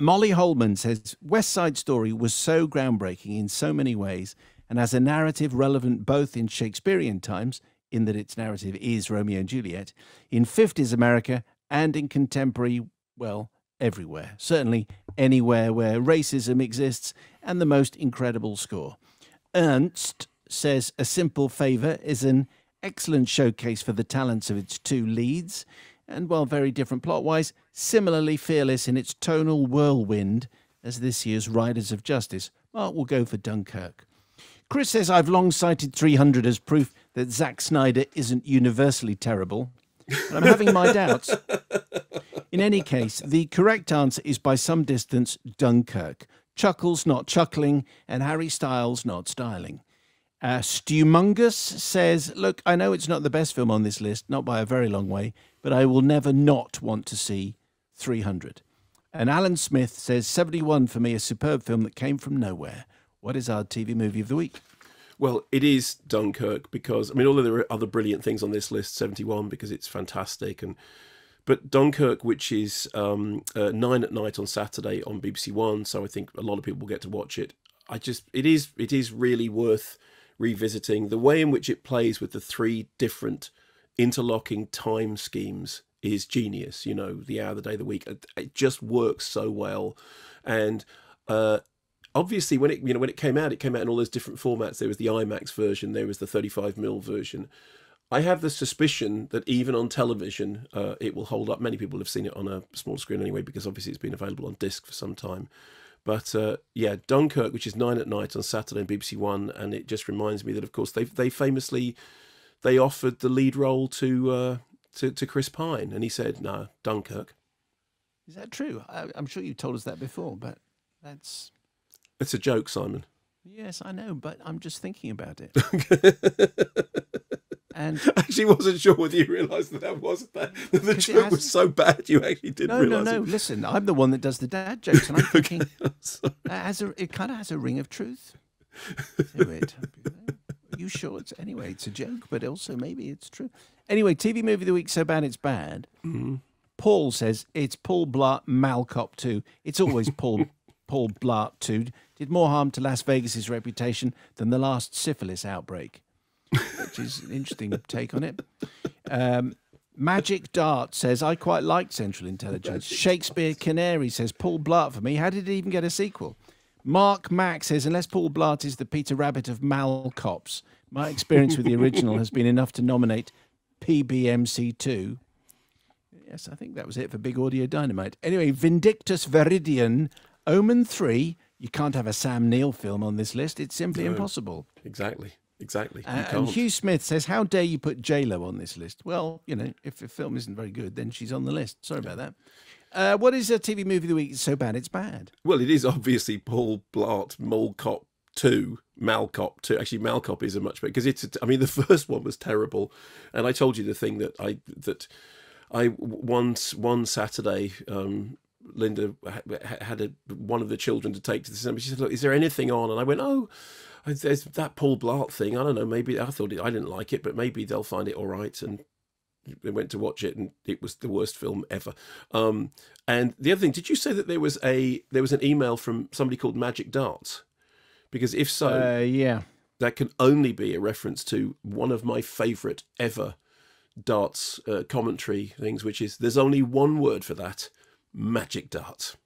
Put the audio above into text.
Molly Holman says West Side Story was so groundbreaking in so many ways and has a narrative relevant both in Shakespearean times, in that its narrative is Romeo and Juliet, in 50s America, and in contemporary, well, everywhere. Certainly anywhere where racism exists, and the most incredible score. Ernst says A Simple Favor is an excellent showcase for the talents of its two leads, and while very different plot wise, similarly fearless in its tonal whirlwind as this year's Riders of Justice. Mark will go for Dunkirk. Chris says I've long cited 300 as proof that Zack Snyder isn't universally terrible. But I'm having my doubts. In any case, the correct answer is by some distance Dunkirk. Chuckles, not chuckling, and Harry Styles, not styling. Uh, Stewmungus says, Look, I know it's not the best film on this list, not by a very long way, but I will never not want to see 300. And Alan Smith says, 71 for me, a superb film that came from nowhere. What is our TV movie of the week? Well, it is Dunkirk because I mean, although there are other brilliant things on this list, seventy-one because it's fantastic, and but Dunkirk, which is um, uh, nine at night on Saturday on BBC One, so I think a lot of people will get to watch it. I just, it is, it is really worth revisiting the way in which it plays with the three different interlocking time schemes is genius. You know, the hour, the day, the week. It just works so well, and uh, obviously when it you know when it came out, it came out in all those different formats. There was the IMAX version, there was the 35 mm version. I have the suspicion that even on television, uh, it will hold up. Many people have seen it on a small screen anyway, because obviously it's been available on disc for some time. But uh, yeah, Dunkirk, which is nine at night on Saturday on BBC One, and it just reminds me that, of course, they they famously they offered the lead role to uh, to, to Chris Pine, and he said, "No, Dunkirk." Is that true? I, I'm sure you told us that before, but that's it's a joke, Simon. Yes, I know, but I'm just thinking about it. and actually wasn't sure whether you realised that that was that the joke was so bad you actually didn't no. No, no, it. Listen, I'm the one that does the dad jokes, and I'm thinking okay, I'm has a, it kind of has a ring of truth to it. Are you sure it's anyway? It's a joke, but also maybe it's true. Anyway, TV movie of the week so bad it's bad. Mm-hmm. Paul says it's Paul Blart Malcop 2. It's always Paul Paul Blart 2 did more harm to Las Vegas's reputation than the last syphilis outbreak, is an interesting take on it. Um, Magic Dart says, I quite liked Central Intelligence. Shakespeare Canary says, Paul Blart for me. How did it even get a sequel? Mark Mack says, unless Paul Blart is the Peter Rabbit of Malcops, my experience with the original has been enough to nominate PBMC2. Yes, I think that was it for Big Audio Dynamite. Anyway, Vindictus Veridian, Omen 3, you can't have a Sam Neill film on this list. It's simply no, impossible. Exactly. Exactly. Uh, and Hugh Smith says, How dare you put Lo on this list? Well, you know, if the film isn't very good, then she's on the list. Sorry about that. Uh, what is a TV movie of the week so bad it's bad? Well, it is obviously Paul Blart Mall Cop 2 Malcop 2 actually Malcop is a much better because it's I mean the first one was terrible and I told you the thing that I that I once one Saturday um, Linda had a, one of the children to take to the cinema. She said, "Look, is there anything on?" And I went, "Oh, there's that Paul Blart thing. I don't know. Maybe I thought it, I didn't like it, but maybe they'll find it all right." And we went to watch it, and it was the worst film ever. Um, and the other thing, did you say that there was a there was an email from somebody called Magic Darts? Because if so, uh, yeah, that can only be a reference to one of my favourite ever darts uh, commentary things, which is there's only one word for that magic dart.